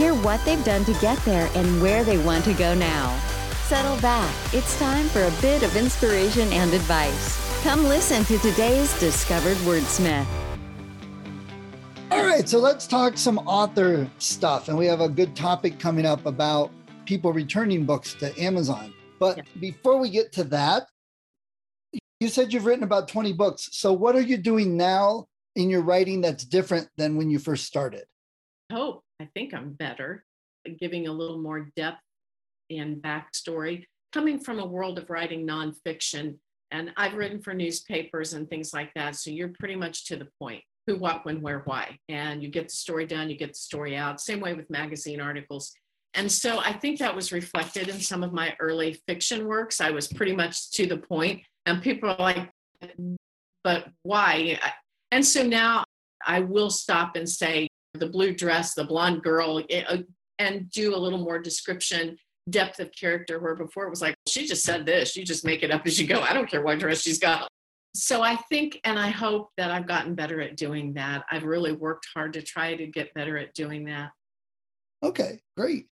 Hear what they've done to get there and where they want to go now. Settle back. It's time for a bit of inspiration and advice. Come listen to today's Discovered Wordsmith. All right, so let's talk some author stuff. And we have a good topic coming up about people returning books to Amazon. But yeah. before we get to that, you said you've written about 20 books. So what are you doing now in your writing that's different than when you first started? Oh, I think I'm better, giving a little more depth and backstory. Coming from a world of writing nonfiction, and I've written for newspapers and things like that. So you're pretty much to the point who, what, when, where, why. And you get the story done, you get the story out. Same way with magazine articles. And so I think that was reflected in some of my early fiction works. I was pretty much to the point, and people are like, but why? And so now I will stop and say, the blue dress, the blonde girl, eh, uh, and do a little more description, depth of character. Where before it was like, she just said this, you just make it up as you go. I don't care what dress she's got. So I think and I hope that I've gotten better at doing that. I've really worked hard to try to get better at doing that. Okay, great.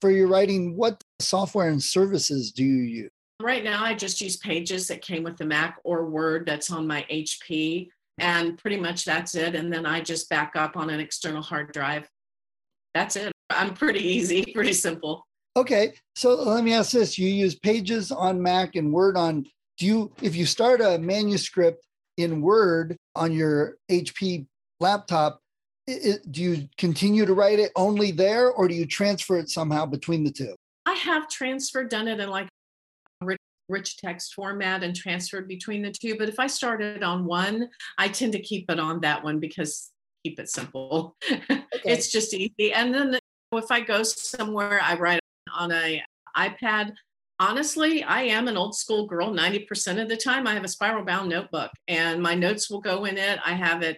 For your writing, what software and services do you use? Right now, I just use Pages that came with the Mac or Word that's on my HP and pretty much that's it. And then I just back up on an external hard drive. That's it. I'm pretty easy, pretty simple. Okay. So let me ask this. You use pages on Mac and Word on do you if you start a manuscript in Word on your HP laptop, it, do you continue to write it only there or do you transfer it somehow between the two? I have transferred, done it in like rich text format and transferred between the two. But if I started on one, I tend to keep it on that one because keep it simple. Okay. it's just easy. And then if I go somewhere, I write on a iPad. Honestly, I am an old school girl. 90% of the time, I have a spiral bound notebook and my notes will go in it. I have it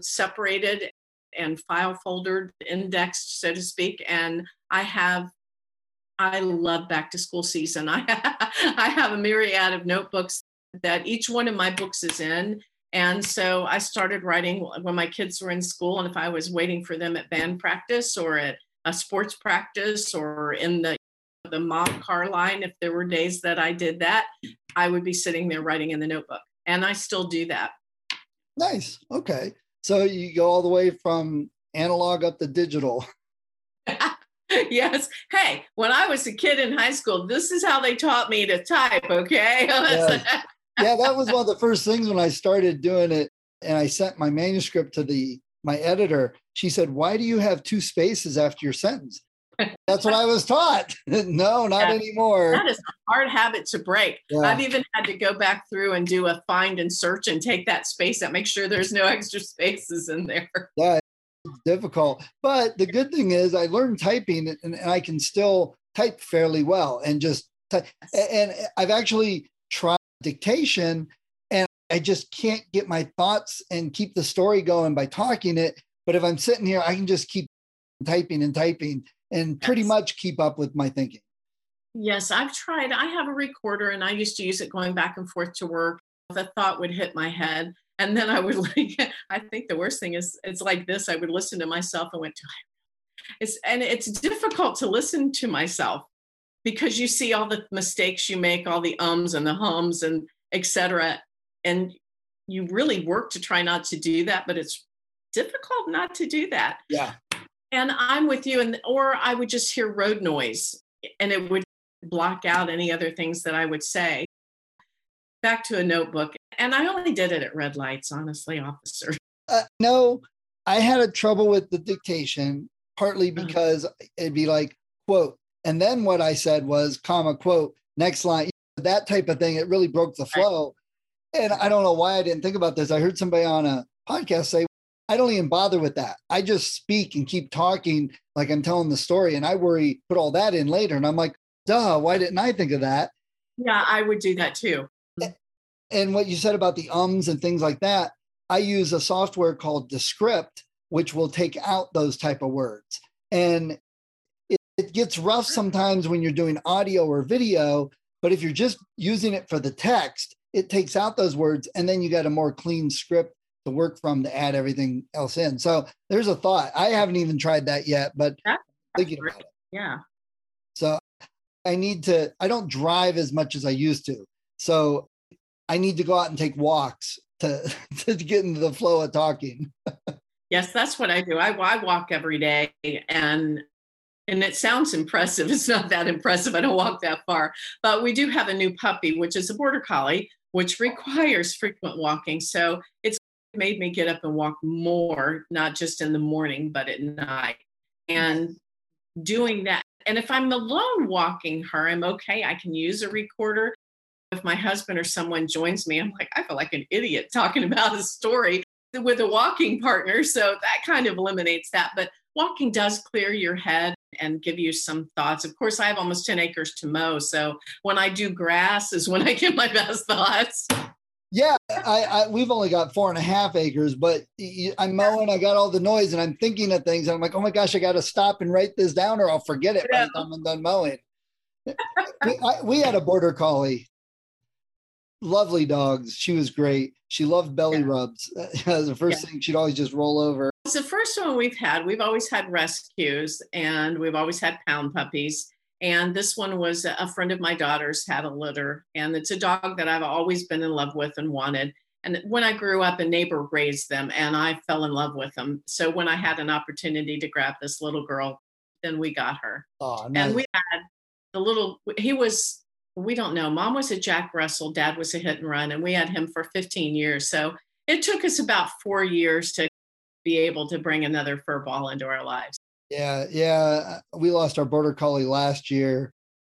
separated and file foldered, indexed, so to speak. And I have I love back to school season. I, I have a myriad of notebooks that each one of my books is in. And so I started writing when my kids were in school. And if I was waiting for them at band practice or at a sports practice or in the the mob car line, if there were days that I did that, I would be sitting there writing in the notebook. And I still do that. Nice. Okay. So you go all the way from analog up to digital. yes. Hey, when I was a kid in high school, this is how they taught me to type. Okay. yeah. yeah, that was one of the first things when I started doing it, and I sent my manuscript to the my editor. She said, "Why do you have two spaces after your sentence?" That's what I was taught. no, not yeah. anymore. That is a hard habit to break. Yeah. I've even had to go back through and do a find and search and take that space out, make sure there's no extra spaces in there. Yeah, difficult. But the good thing is, I learned typing and, and I can still type fairly well and just type. And I've actually tried dictation and I just can't get my thoughts and keep the story going by talking it. But if I'm sitting here, I can just keep typing and typing and pretty much keep up with my thinking. Yes, I've tried. I have a recorder and I used to use it going back and forth to work. If a thought would hit my head, and then I would like, I think the worst thing is it's like this. I would listen to myself and went to it's and it's difficult to listen to myself because you see all the mistakes you make, all the ums and the hums and etc. And you really work to try not to do that, but it's difficult not to do that. Yeah. And I'm with you, and or I would just hear road noise and it would block out any other things that I would say. Back to a notebook and I only did it at red lights, honestly, officer. Uh, no, I had a trouble with the dictation, partly uh-huh. because it'd be like, quote, and then what I said was, comma, quote, next line, that type of thing. It really broke the flow. Right. And I don't know why I didn't think about this. I heard somebody on a podcast say, I don't even bother with that. I just speak and keep talking like I'm telling the story. And I worry, put all that in later. And I'm like, duh, why didn't I think of that? Yeah, I would do that too. And what you said about the ums and things like that, I use a software called Descript, which will take out those type of words. And it, it gets rough sometimes when you're doing audio or video, but if you're just using it for the text, it takes out those words and then you got a more clean script to work from to add everything else in. So there's a thought. I haven't even tried that yet, but That's thinking about it. Yeah. So I need to, I don't drive as much as I used to. So I need to go out and take walks to, to get into the flow of talking. Yes, that's what I do. I, I walk every day and and it sounds impressive. It's not that impressive. I don't walk that far. But we do have a new puppy, which is a border collie, which requires frequent walking. So it's made me get up and walk more, not just in the morning, but at night. And doing that. And if I'm alone walking her, I'm okay. I can use a recorder. If my husband or someone joins me, I'm like, I feel like an idiot talking about a story with a walking partner. So that kind of eliminates that. But walking does clear your head and give you some thoughts. Of course, I have almost 10 acres to mow. So when I do grass is when I get my best thoughts. Yeah, I, I we've only got four and a half acres, but I'm mowing. I got all the noise, and I'm thinking of things. I'm like, oh my gosh, I got to stop and write this down, or I'll forget it by the time I'm done mowing. we, I, we had a border collie, lovely dogs. She was great. She loved belly rubs. the first Yeah. thing she'd always just roll over. It's the first one we've had. We've always had rescues and we've always had pound puppies. And this one was a friend of my daughter's had a litter. And it's a dog that I've always been in love with and wanted. And when I grew up, a neighbor raised them and I fell in love with them. So when I had an opportunity to grab this little girl, then we got her. Oh, nice. And we had the little, he was, we don't know. Mom was a Jack Russell, dad was a hit and run, and we had him for 15 years. So it took us about four years to be able to bring another fur ball into our lives. Yeah, yeah. We lost our border collie last year,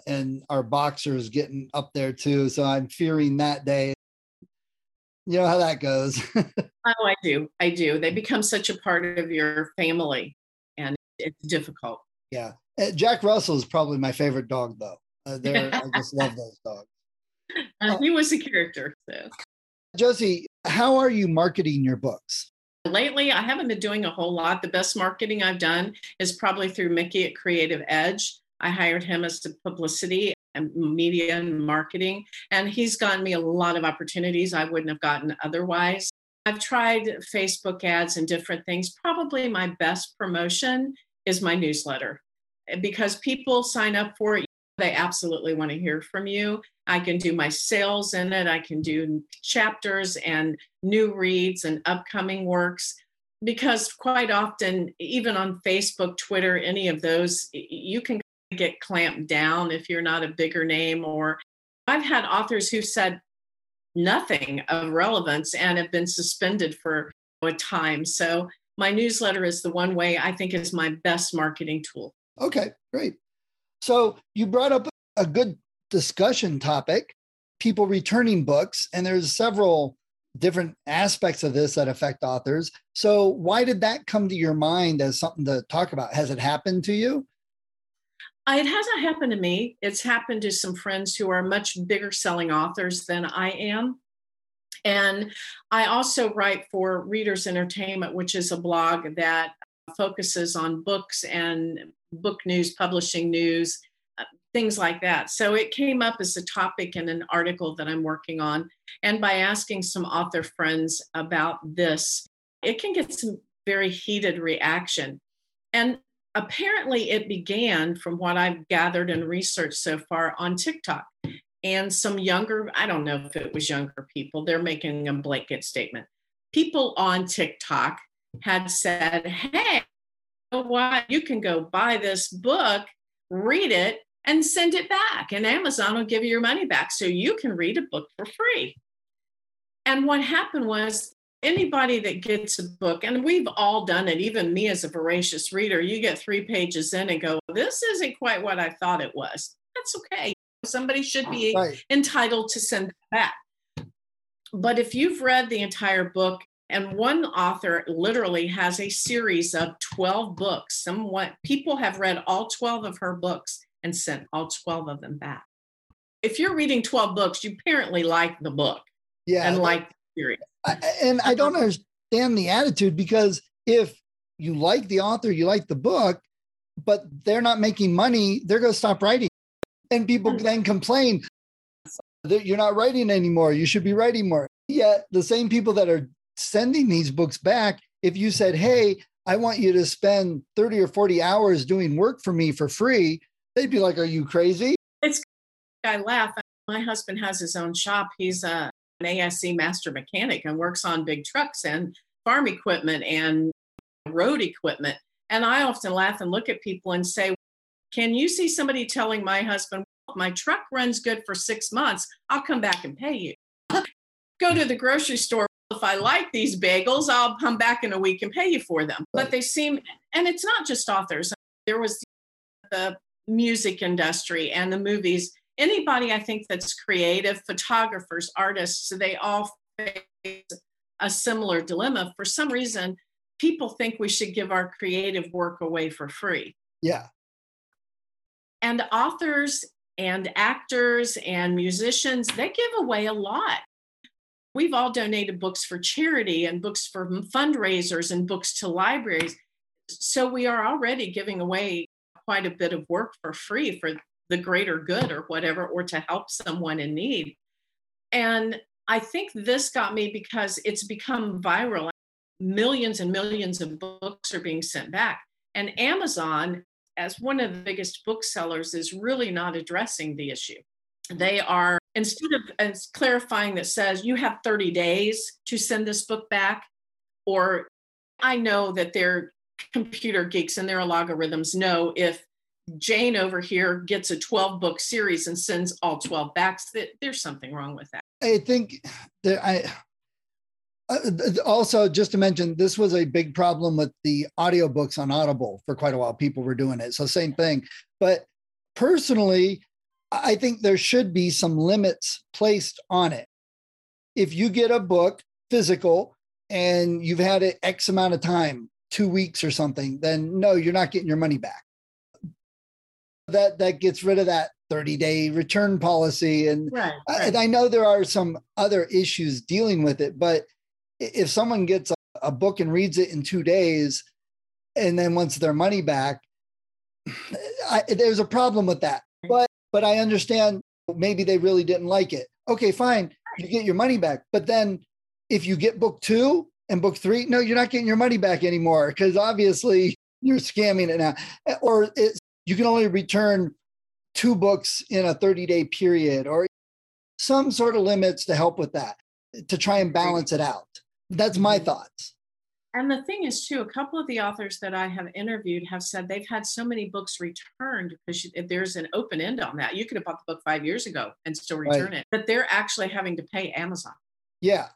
and our boxer's getting up there too. So I'm fearing that day. You know how that goes. Oh, I do. I do. They become such a part of your family, and it's difficult. yeah. Uh, Jack Russell is probably my favorite dog, though. Uh, I just love those dogs. Uh, he was a character. So. Josie, how are you marketing your books? Lately, I haven't been doing a whole lot. The best marketing I've done is probably through Mickey at Creative Edge. I hired him as the publicity and media and marketing, and he's gotten me a lot of opportunities I wouldn't have gotten otherwise. I've tried Facebook ads and different things. Probably my best promotion is my newsletter because people sign up for it. They absolutely want to hear from you. I can do my sales in it. I can do chapters and new reads and upcoming works because quite often, even on Facebook, Twitter, any of those, you can get clamped down if you're not a bigger name. Or I've had authors who said nothing of relevance and have been suspended for a time. So my newsletter is the one way I think is my best marketing tool. Okay, great. So you brought up a good discussion topic people returning books, and there's several different aspects of this that affect authors. So, why did that come to your mind as something to talk about? Has it happened to you? Uh, It hasn't happened to me. It's happened to some friends who are much bigger selling authors than I am. And I also write for Readers Entertainment, which is a blog that focuses on books and book news, publishing news, uh, things like that. So it came up as a topic in an article that I'm working on. And by asking some author friends about this, it can get some very heated reaction. And apparently it began from what I've gathered and researched so far on TikTok. And some younger, I don't know if it was younger people, they're making a blanket statement. People on TikTok had said, Hey, what? You can go buy this book, read it, and send it back. And Amazon will give you your money back so you can read a book for free. And what happened was anybody that gets a book, and we've all done it, even me as a voracious reader, you get three pages in and go, This isn't quite what I thought it was. That's okay. Somebody should be Right. entitled to send it back. But if you've read the entire book And one author literally has a series of 12 books. Somewhat people have read all 12 of her books and sent all 12 of them back. If you're reading 12 books, you apparently like the book. Yeah. And like the series. I, and I don't understand the attitude because if you like the author, you like the book, but they're not making money, they're going to stop writing. And people Mm. then complain that you're not writing anymore. You should be writing more. Yet the same people that are sending these books back, if you said, Hey, I want you to spend 30 or 40 hours doing work for me for free, they'd be like, Are you crazy? It's, I laugh. My husband has his own shop. He's uh, a, an ASE master mechanic and works on big trucks and farm equipment and road equipment. And I often laugh and look at people and say, Can you see somebody telling my husband, my truck runs good for six months, I'll come back and pay you? Go to the grocery store. If I like these bagels, I'll come back in a week and pay you for them. But they seem, and it's not just authors. There was the music industry and the movies anybody I think that's creative, photographers, artists, they all face a similar dilemma. For some reason, people think we should give our creative work away for free. Yeah. And authors and actors and musicians, they give away a lot. We've all donated books for charity and books for fundraisers and books to libraries. So we are already giving away quite a bit of work for free for the greater good or whatever, or to help someone in need. And I think this got me because it's become viral. Millions and millions of books are being sent back. And Amazon, as one of the biggest booksellers, is really not addressing the issue. They are, instead of as clarifying that says you have 30 days to send this book back, or I know that their computer geeks and their algorithms know if Jane over here gets a 12 book series and sends all 12 backs, that there's something wrong with that. I think that I uh, also just to mention this was a big problem with the audiobooks on Audible for quite a while. People were doing it. So same thing. But personally, I think there should be some limits placed on it. If you get a book physical and you've had it X amount of time, two weeks or something, then no, you're not getting your money back. That that gets rid of that 30 day return policy. And Right. I, I know there are some other issues dealing with it, but if someone gets a, a book and reads it in two days and then wants their money back, I, there's a problem with that. But I understand maybe they really didn't like it. Okay, fine, you get your money back. But then if you get book two and book three, no, you're not getting your money back anymore because obviously you're scamming it now. Or it's you can only return two books in a 30 day period or some sort of limits to help with that to try and balance it out. That's my Mhm. thoughts. And the thing is, too, a couple of the authors that I have interviewed have said they've had so many books returned because there's an open end on that. You could have bought the book five years ago and still Right. return it, but they're actually having to pay Amazon. Yeah.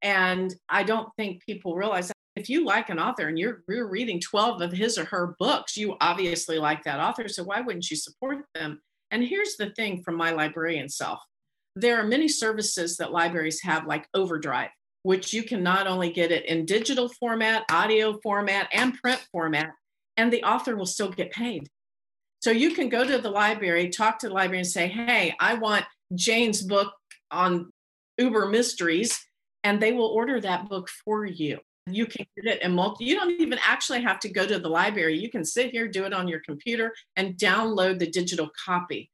And I don't think people realize that if you like an author and you're, you're reading 12 of his or her books, you obviously like that author. So why wouldn't you support them? And here's the thing from my librarian self there are many services that libraries have, like Overdrive, which you can not only get it in digital format, audio format, and print format, and the author will still get paid. So you can go to the library, talk to the library, and say, Hey, I want Jane's book on Uber mysteries, and they will order that book for you. You can get it in multi, you don't even actually have to go to the library. You can sit here, do it on your computer, and download the digital copy.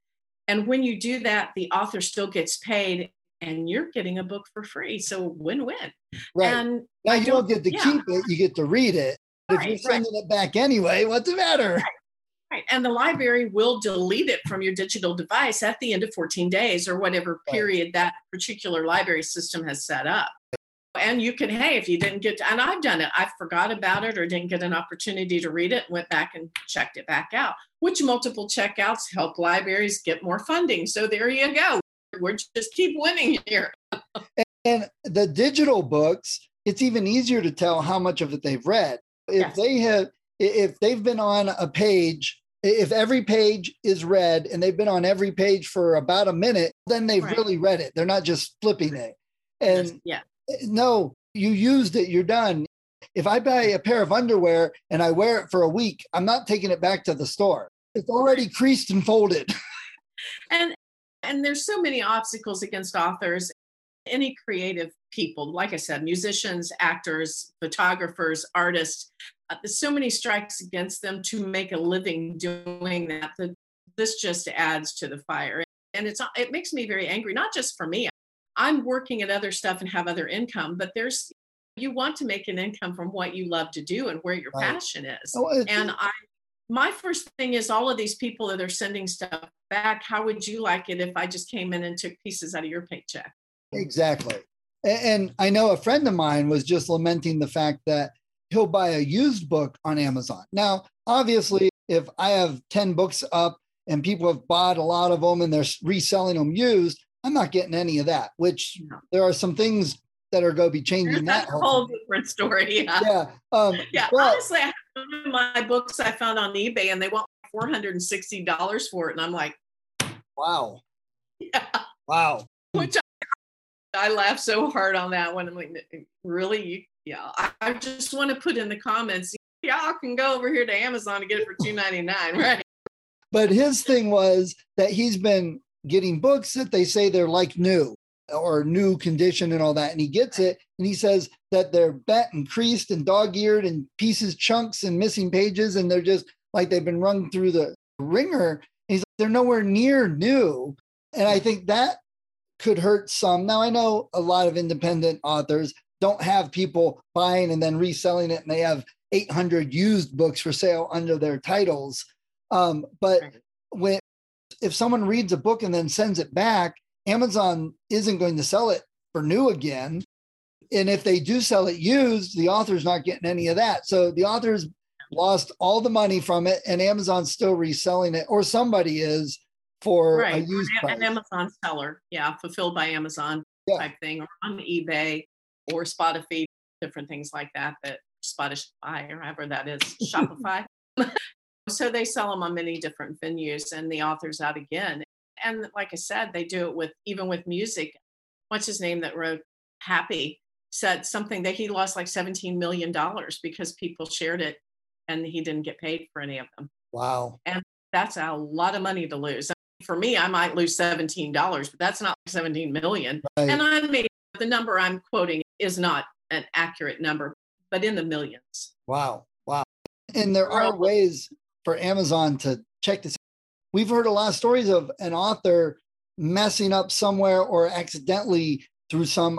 And when you do that, the author still gets paid and you're getting a book for free. So win win. Right. And now I you don't get to yeah. keep it, you get to read it. But if you're right. sending it back anyway, what's the matter? Right. And the library will delete it from your digital device at the end of 14 days or whatever Right. period that particular library system has set up. And you can, hey, if you didn't get, to, and I've done it, I forgot about it or didn't get an opportunity to read it, went back and checked it back out, which multiple checkouts help libraries get more funding. So there you go. We're just keep winning here. And the digital books, it's even easier to tell how much of it they've read. If Yes. they have, if they've been on a page, if every page is read and they've been on every page for about a minute, then they've Right. really read it. They're not just flipping it. And yeah. no, you used it, you're done. If I buy a pair of underwear and I wear it for a week, I'm not taking it back to the store. It's already creased and folded. and and there's so many obstacles against authors. Any creative people like i said musicians actors photographers artists uh, there's so many strikes against them to make a living doing that that this just adds to the fire. And it's it makes me very angry not just for me. I'm working at other stuff and have other income but there's you want to make an income from what you love to do and where your right. passion is. Oh, and i my first thing is all of these people that are sending stuff back how would you like it if i just came in and took pieces out of your paycheck? Exactly. And i know a friend of mine was just lamenting the fact that he'll buy a used book on amazon. Now obviously if i have 10 books up and people have bought a lot of them and they're reselling them used i'm not getting any of that which no. there are some things that are going to be changing That's that a whole different story yeah. Yeah um, yeah but, honestly I have my books i found on ebay and they want $460 for it and i'm like wow. yeah. Wow. Which I, I laugh so hard on that one. I'm like really? You, yeah. I, I just want to put in the comments y'all can go over here to amazon and get it for 299 right? But his thing was that he's been getting books that they say they're like new or new condition and all that. And he gets it and he says that they're bent and creased and dog eared and pieces, chunks, and missing pages. And they're just like they've been run through the ringer. He's like, they're nowhere near new. And I think that could hurt some. Now, I know a lot of independent authors don't have people buying and then reselling it, and they have 800 used books for sale under their titles. Um, but when if someone reads a book and then sends it back, Amazon isn't going to sell it for new again. And if they do sell it used, the author's not getting any of that. So the author's lost all the money from it, and Amazon's still reselling it, or somebody is for right. a used an, an Amazon seller, yeah, fulfilled by Amazon yeah. type thing, or on eBay or Spotify, different things like that. That Spotify or however that is, Shopify. so they sell them on many different venues, and the author's out again and like I said, they do it with even with music. What's his name that wrote Happy said something that he lost like $17 million because people shared it and he didn't get paid for any of them. Wow. And that's a lot of money to lose. For me, I might lose $17, but that's not 17 million. Right. And I mean, the number I'm quoting is not an accurate number, but in the millions. Wow. Wow. And there are ways for Amazon to check this we've heard a lot of stories of an author messing up somewhere or accidentally through some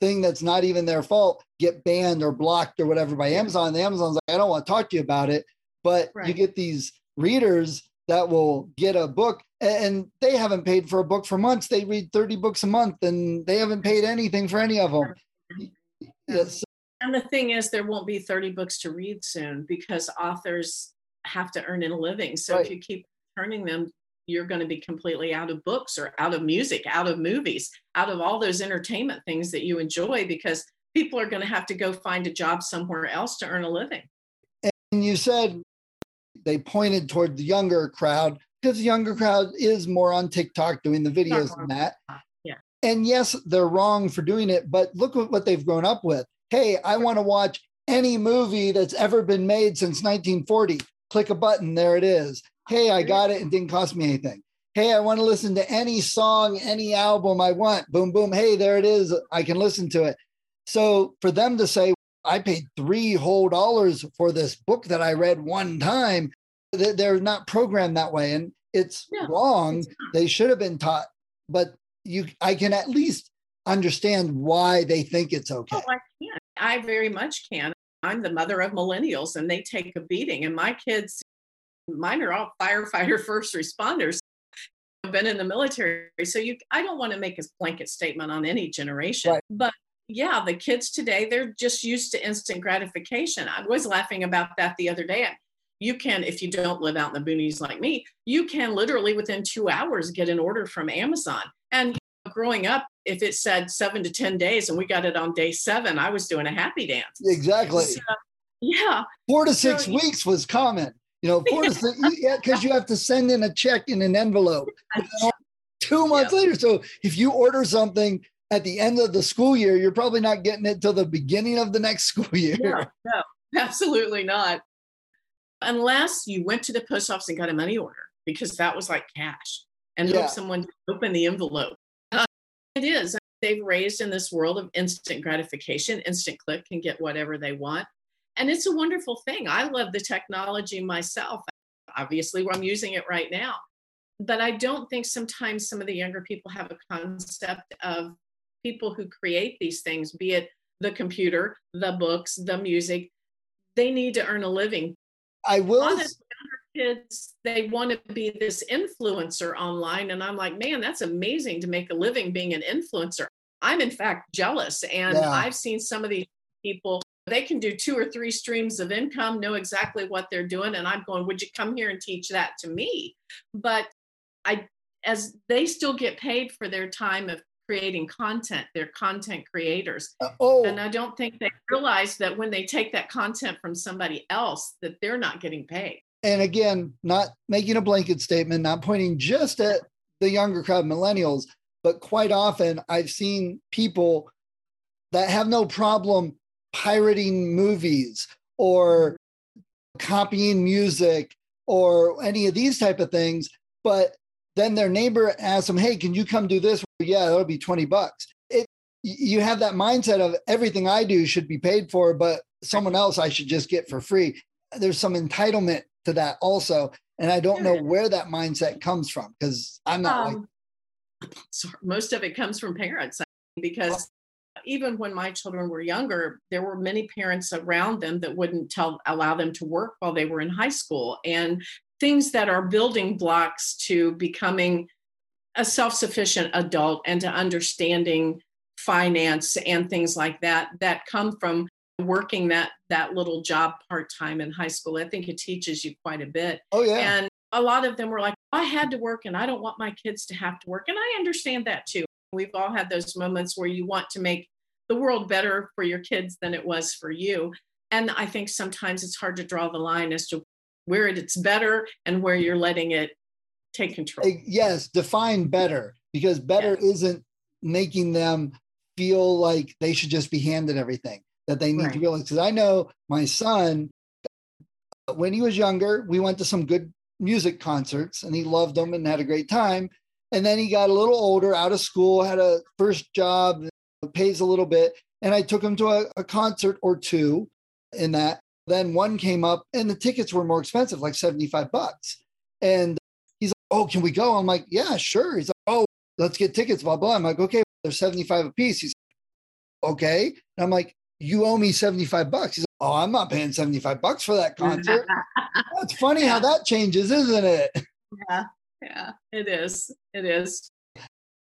thing that's not even their fault get banned or blocked or whatever by Amazon. The Amazon's like, I don't want to talk to you about it. But right. you get these readers that will get a book and they haven't paid for a book for months. They read 30 books a month and they haven't paid anything for any of them. Yes. And the thing is, there won't be 30 books to read soon because authors have to earn a living. So right. if you keep turning them you're going to be completely out of books or out of music, out of movies, out of all those entertainment things that you enjoy because people are going to have to go find a job somewhere else to earn a living. And you said they pointed toward the younger crowd because the younger crowd is more on TikTok doing the videos than that. Yeah. And yes, they're wrong for doing it, but look at what they've grown up with. Hey, I want to watch any movie that's ever been made since 1940. Click a button, there it is. Hey, I got it. It didn't cost me anything. Hey, I want to listen to any song, any album I want. Boom, boom. Hey, there it is. I can listen to it. So for them to say, I paid three whole dollars for this book that I read one time, they're not programmed that way. And it's wrong. It's they should have been taught, but you I can at least understand why they think it's okay. Oh, I can. I very much can. I'm the mother of millennials and they take a beating. And my kids, mine are all firefighter first responders I've been in the military. So you i don't want to make a blanket statement on any generation right. but yeah the kids today they're just used to instant gratification. I was laughing about that the other day. You can if you don't live out in the boonies like me you can literally within two hours get an order from amazon. And growing up if it said seven to ten days and we got it on day seven i was doing a happy dance. Exactly. So, yeah. Four to six so, weeks was common you know, four to six, yeah, because you have to send in a check in an envelope two months later. So if you order something at the end of the school year, you're probably not getting it till the beginning of the next school year. No, no, absolutely not. Unless you went to the post office and got a money order, because that was like cash and yeah. hope someone open the envelope. Uh, it is. They've raised in this world of instant gratification, instant click can get whatever they want. And it's a wonderful thing. I love the technology myself. Obviously, I'm using it right now. But I don't think sometimes some of the younger people have a concept of people who create these things, be it the computer, the books, the music, they need to earn a living. I will. kids, they want to be this influencer online. And I'm like, man, that's amazing to make a living being an influencer. I'm, in fact, jealous. And yeah. I've seen some of these people, they can do two or three streams of income, know exactly what they're doing. And I'm going, would you come here and teach that to me? But I, as they still get paid for their time of creating content. They're content creators. Uh, oh. And I don't think they realize that when they take that content from somebody else, that they're not getting paid. And again, not making a blanket statement, not pointing just at the younger crowd, millennials, but quite often I've seen people that have no problem pirating movies or copying music or any of these type of things but then their neighbor asks them, Hey, can you come do this? Well, yeah, that'll be 20 bucks. It, you have that mindset of everything I do should be paid for, but someone else I should just get for free. There's some entitlement to that also. And I don't know where that mindset comes from because I'm not um, like. Sorry, most of it comes from parents because even when my children were younger, there were many parents around them that wouldn't tell allow them to work while they were in high school. And things that are building blocks to becoming a self-sufficient adult and to understanding finance and things like that that come from working that that little job part-time in high school. I think it teaches you quite a bit. Oh yeah. And a lot of them were like i had to work and i don't want my kids to have to work. And i understand that too we've all had those moments where you want to make the world better for your kids than it was for you and i think sometimes it's hard to draw the line as to where it's better and where you're letting it take control. Yes, define better because better yes. isn't making them feel like they should just be handed everything that they need right. to realize. Because I know my son, when he was younger, we went to some good music concerts and he loved them and had a great time. And then he got a little older, out of school, had a first job, pays a little bit. And I took him to a, a concert or two in that. Then one came up and the tickets were more expensive, like 75 bucks. And he's like, Oh, can we go? I'm like, Yeah, sure. He's like, Oh, let's get tickets, blah, blah. I'm like, Okay, they're 75 a piece. He's like, Okay. And I'm like, You owe me 75 bucks. He's like, Oh, I'm not paying 75 bucks for that concert. That's funny how that changes, isn't it? Yeah. Yeah, it is. It is.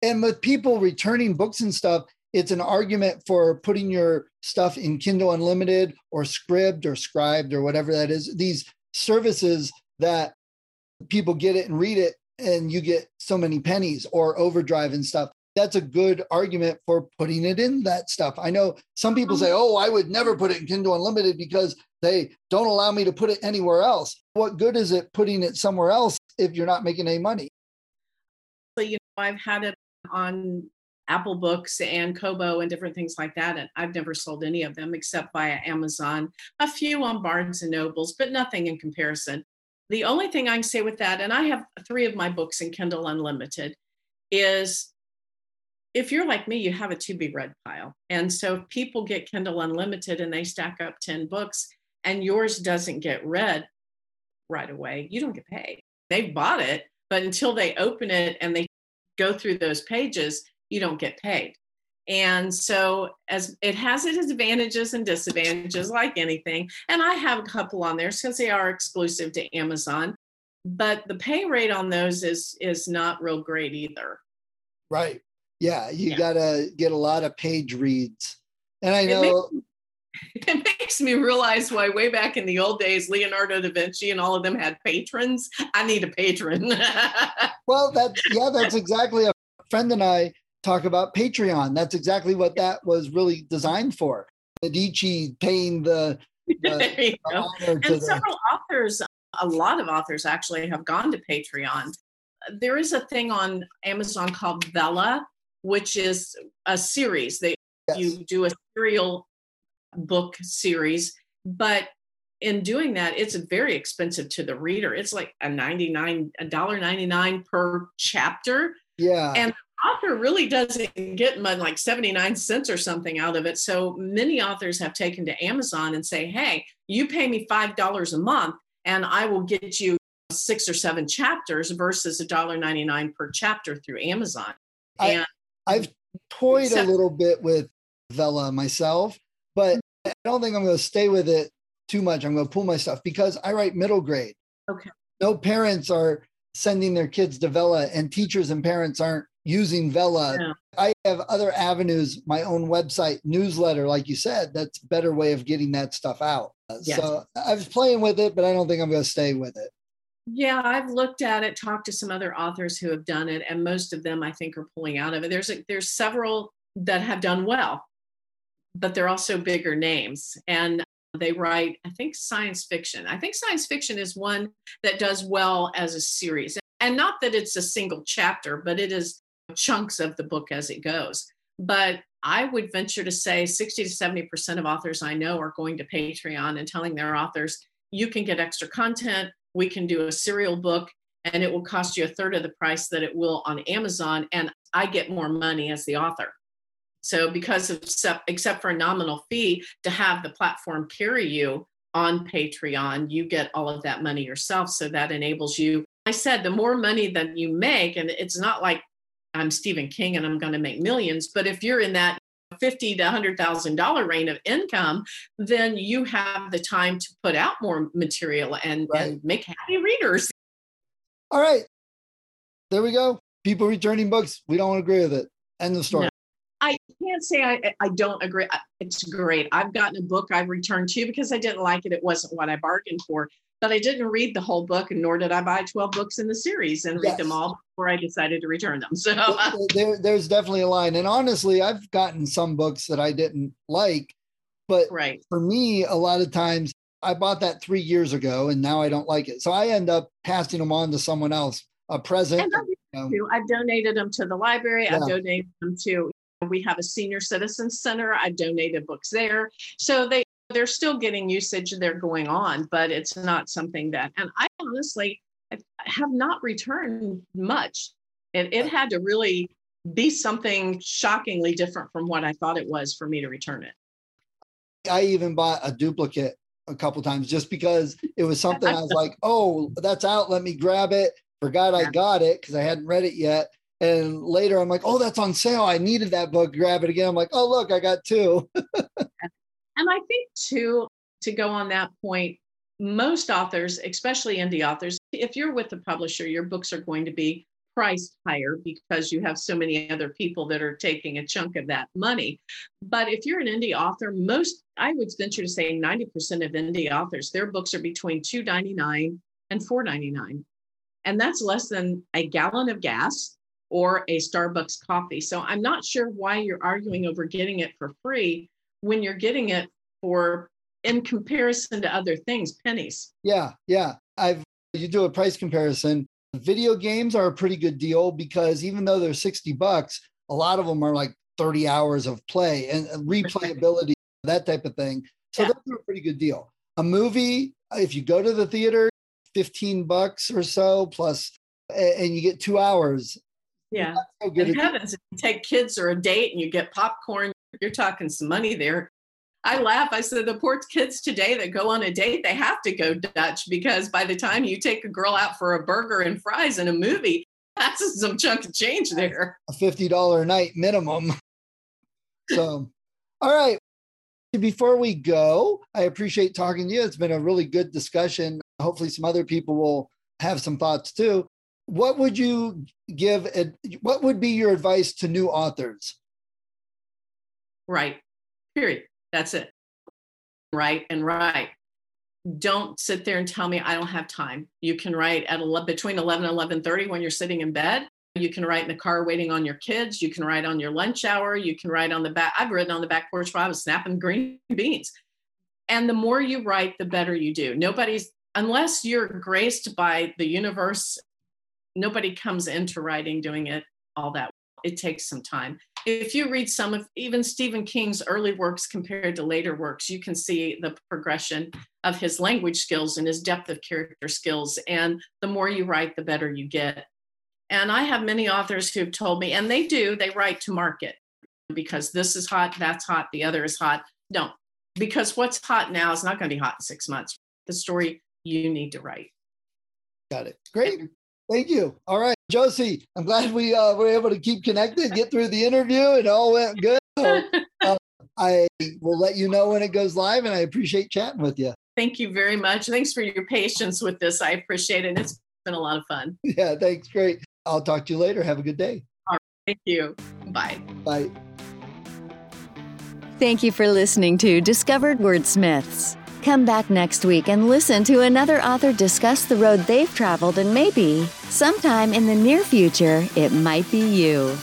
And with people returning books and stuff, it's an argument for putting your stuff in Kindle Unlimited or Scribd or Scribed or whatever that is. These services that people get it and read it, and you get so many pennies or overdrive and stuff. That's a good argument for putting it in that stuff. I know some people say, mm-hmm. oh, I would never put it in Kindle Unlimited because they don't allow me to put it anywhere else. What good is it putting it somewhere else if you're not making any money? So, you know, I've had it on Apple Books and Kobo and different things like that. And I've never sold any of them except via Amazon, a few on Barnes and Nobles, but nothing in comparison. The only thing I can say with that, and I have three of my books in Kindle Unlimited, is if you're like me, you have a to be read pile. And so if people get Kindle Unlimited and they stack up 10 books and yours doesn't get read right away, you don't get paid. They've bought it, but until they open it and they go through those pages, you don't get paid. And so as it has its advantages and disadvantages like anything. And I have a couple on there since they are exclusive to Amazon, but the pay rate on those is is not real great either. Right. Yeah, you yeah. got to get a lot of page reads. And I know it makes, makes me realize why way back in the old days Leonardo da Vinci and all of them had patrons. I need a patron. well, that's yeah, that's exactly a friend and I talk about Patreon. That's exactly what that was really designed for. The Medici paying the, the, the and several authors, a lot of authors actually have gone to Patreon. There is a thing on Amazon called Vella, which is a series. They Yes. you do a serial book series, but in doing that, it's very expensive to the reader. It's like a 99, a dollar 99 per chapter. Yeah. And author really doesn't get much like 79 cents or something out of it. So many authors have taken to Amazon and say, hey, you pay me $5 a month and I will get you six or seven chapters versus $1.99 per chapter through Amazon. I- And I've toyed a little bit with Vella myself, but I don't think I'm going to stay with it too much. I'm going to pull my stuff because I write middle grade. Okay. No parents are sending their kids to Vella, and teachers and parents aren't using Vella. I have other avenues, my own website, newsletter, like you said, that's a better way of getting that stuff out. Yes. So I was playing with it, but I don't think I'm going to stay with it. Yeah, I've looked at it, talked to some other authors who have done it, and most of them I think are pulling out of it. There's a, there's several that have done well, but they're also bigger names, and they write I think science fiction. I think science fiction is one that does well as a series, and not that it's a single chapter, but it is chunks of the book as it goes. But I would venture to say 60 to 70 percent of authors I know are going to Patreon and telling their authors you can get extra content we can do a serial book and it will cost you a third of the price that it will on Amazon and I get more money as the author. So because of except for a nominal fee to have the platform carry you on Patreon, you get all of that money yourself so that enables you. I said the more money that you make and it's not like I'm Stephen King and I'm going to make millions, but if you're in that fifty to hundred thousand dollar range of income, then you have the time to put out more material and, Right. and make happy readers. All right. There we go. People returning books. We don't agree with it. End of story. No. I can't say I, I don't agree. It's great. I've gotten a book I've returned to because I didn't like it. It wasn't what I bargained for. But I didn't read the whole book, and nor did I buy 12 books in the series and read them all before I decided to return them. So there, there's definitely a line. And honestly, I've gotten some books that I didn't like, but right. for me, a lot of times I bought that three years ago and now I don't like it. So I end up passing them on to someone else, a present. And I you know. too. I've donated them to the library. I've donated them to. We have a senior citizens center. I've donated books there, so they they're still getting usage. They're going on, but it's not something that. And I honestly have not returned much. It it had to really be something shockingly different from what I thought it was for me to return it. I even bought a duplicate a couple times just because it was something I was like, oh, that's out. Let me grab it. Forgot I got it because I hadn't read it yet. And later I'm like, oh, that's on sale. I needed that book. Grab it again. I'm like, oh, look, I got two. And I think too, to go on that point, most authors, especially indie authors, if you're with the publisher, your books are going to be priced higher because you have so many other people that are taking a chunk of that money. But if you're an indie author, most I would venture to say 90% of indie authors, their books are between $2.99 and $4.99. And that's less than a gallon of gas or a Starbucks coffee. So I'm not sure why you're arguing over getting it for free when you're getting it for in comparison to other things pennies Yeah, yeah. I've you do a price comparison. Video games are a pretty good deal because even though they're 60 bucks, a lot of them are like 30 hours of play and replayability, that type of thing. So Yeah. those are a pretty good deal. A movie, if you go to the theater, 15 bucks or so and you get two hours. Yeah So good. in heavens if you take kids or a date and you get popcorn you're talking some money there i laugh i said the poor kids today that go on a date they have to go dutch because by the time you take a girl out for a burger and fries in a movie that's some chunk of change there a $50 a night minimum. So, all right. Before we go, I appreciate talking to you. It's been a really good discussion. Hopefully, some other people will have some thoughts too. What would you give? What would be your advice to new authors? right period. That's it. Right and right don't sit there and tell me i don't have time. You can write at 11, between 11 and 11.30 when you're sitting in bed. You can write in the car waiting on your kids. You can write on your lunch hour. You can write on the back i've written on the back porch while i was snapping green beans. And the more you write the better you do. Nobody's unless you're graced by the universe nobody comes into writing doing it all that it takes some time. If you read some of even Stephen King's early works compared to later works, you can see the progression of his language skills and his depth of character skills. And the more you write, the better you get. And I have many authors who've told me, and they do, they write to market because this is hot, that's hot, the other is hot. Don't, because what's hot now is not going to be hot in six months. The story you need to write. Got it. Great. Thank you. All right, Josie, I'm glad we uh, were able to keep connected, get through the interview. It all went good. So, uh, I will let you know when it goes live, and I appreciate chatting with you. Thank you very much. Thanks for your patience with this. I appreciate it. It's been a lot of fun. Yeah, thanks. Great. I'll talk to you later. Have a good day. All right. Thank you. Bye. Bye. Thank you for listening to Discovered Wordsmiths. Come back next week and listen to another author discuss the road they've traveled and maybe, sometime in the near future, it might be you.